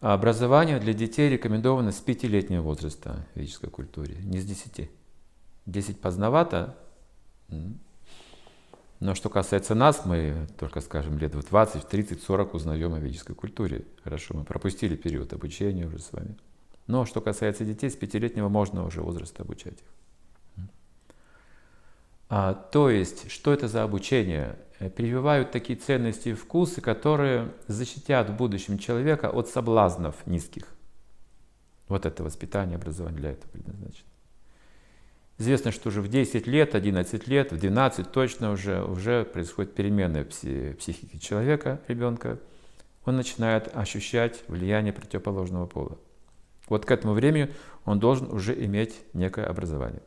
А образование для детей рекомендовано с пятилетнего возраста в ведической культуре, не с десяти. Десять поздновато, но что касается нас, мы только, скажем, лет в 20, 30, 40 узнаем о ведической культуре. Хорошо, мы пропустили период обучения уже с вами. Но что касается детей, с пятилетнего можно уже возраста обучать их. А, то есть, что это за обучение? Э, прививают такие ценности и вкусы, которые защитят в будущем человека от соблазнов низких. Вот это воспитание, образование для этого предназначено. Известно, что уже в 10 лет, 11 лет, в 12 точно уже, уже происходит перемена в психике человека, ребенка. Он начинает ощущать влияние противоположного пола. Вот к этому времени он должен уже иметь некое образование.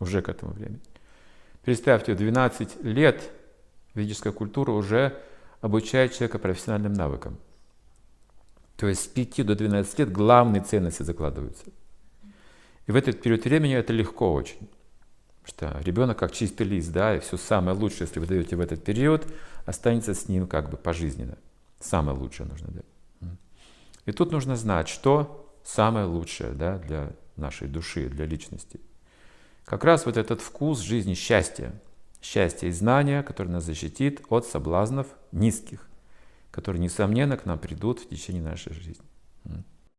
Уже к этому времени. Представьте, в 12 лет ведическая культура уже обучает человека профессиональным навыкам. То есть с 5 до 12 лет главные ценности закладываются. И в этот период времени это легко очень. Что ребенок как чистый лист, да, и все самое лучшее, если вы даете в этот период, останется с ним как бы пожизненно. Самое лучшее нужно дать. И тут нужно знать, что самое лучшее да, для нашей души, для личности. Как раз вот этот вкус жизни счастья, счастья и знания, который нас защитит от соблазнов низких, которые, несомненно, к нам придут в течение нашей жизни.